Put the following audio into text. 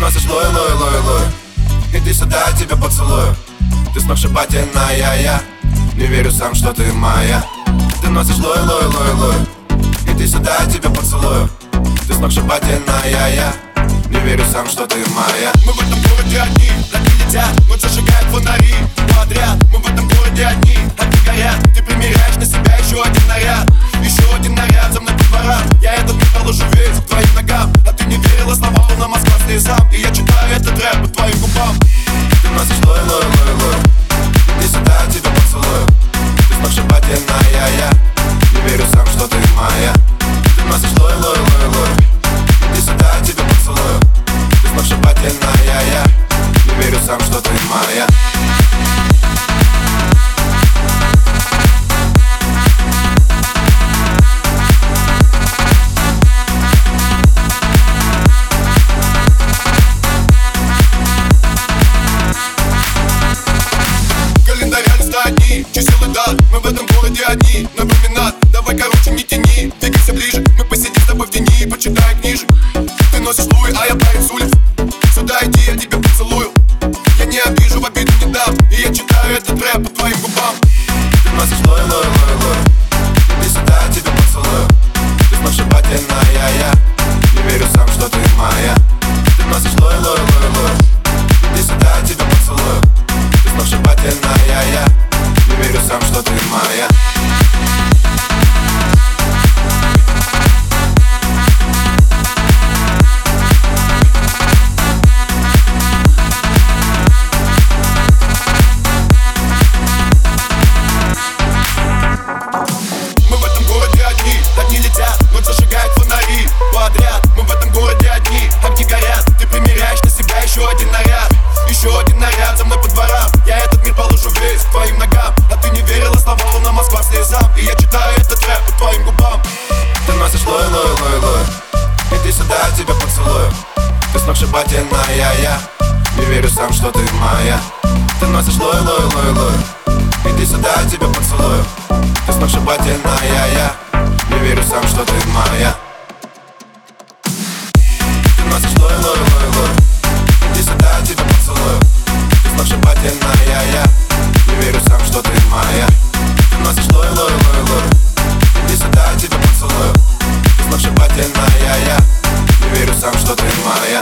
носишь лой, лой, лой, лой. Иди сюда, я тебя поцелую. Ты сногсшибательная, я Не верю сам, что ты моя. Ты носишь лой, лой, лой, лой. Иди сюда, я тебя поцелую. Ты сногсшибательная, я Не верю сам, что ты моя. Мы в этом городе одни, так и летят Ночь зажигает фонари подряд. Мы в этом городе одни, огни горят. Ты примеряешь на себя одни, чисел и дат Мы в этом городе одни, на Слезам И я читаю этот рэп по твоим губам. Ты носишь лой, лой, лой, лой. Иди сюда, я тебя поцелую. Ты сногсшибательная, я Не верю сам, что ты моя. Ты носишь лой, лой, лой, лой. Иди сюда, я тебя поцелую. Ты сногсшибательная, я. Не верю сам, что ты моя. Ты носишь лой, лой, лой, я тебя